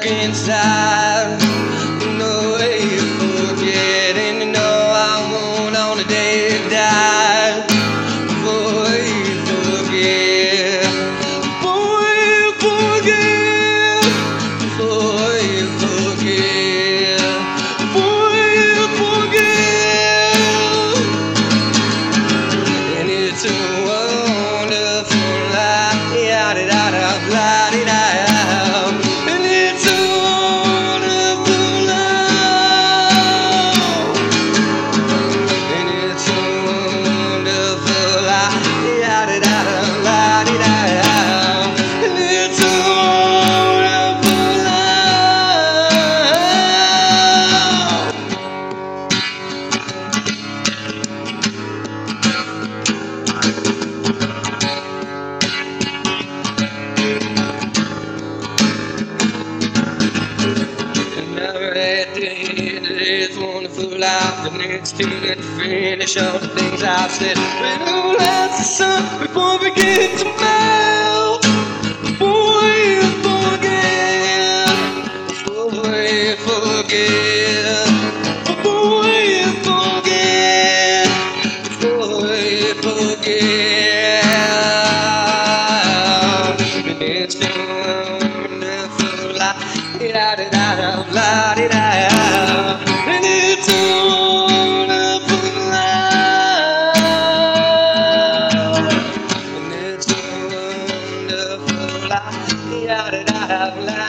that's inside. No way you forget, and you know I won't on the day it dies. Boy, you forget. Boy, you forget. Boy, you forget. And it's too late to finish all the things I've said. We don't have the sun before we get to melt. Before you forget, before you forget, before you forget, before you forget. And it's a wonderful life. Da da da da. Wonderful life. Da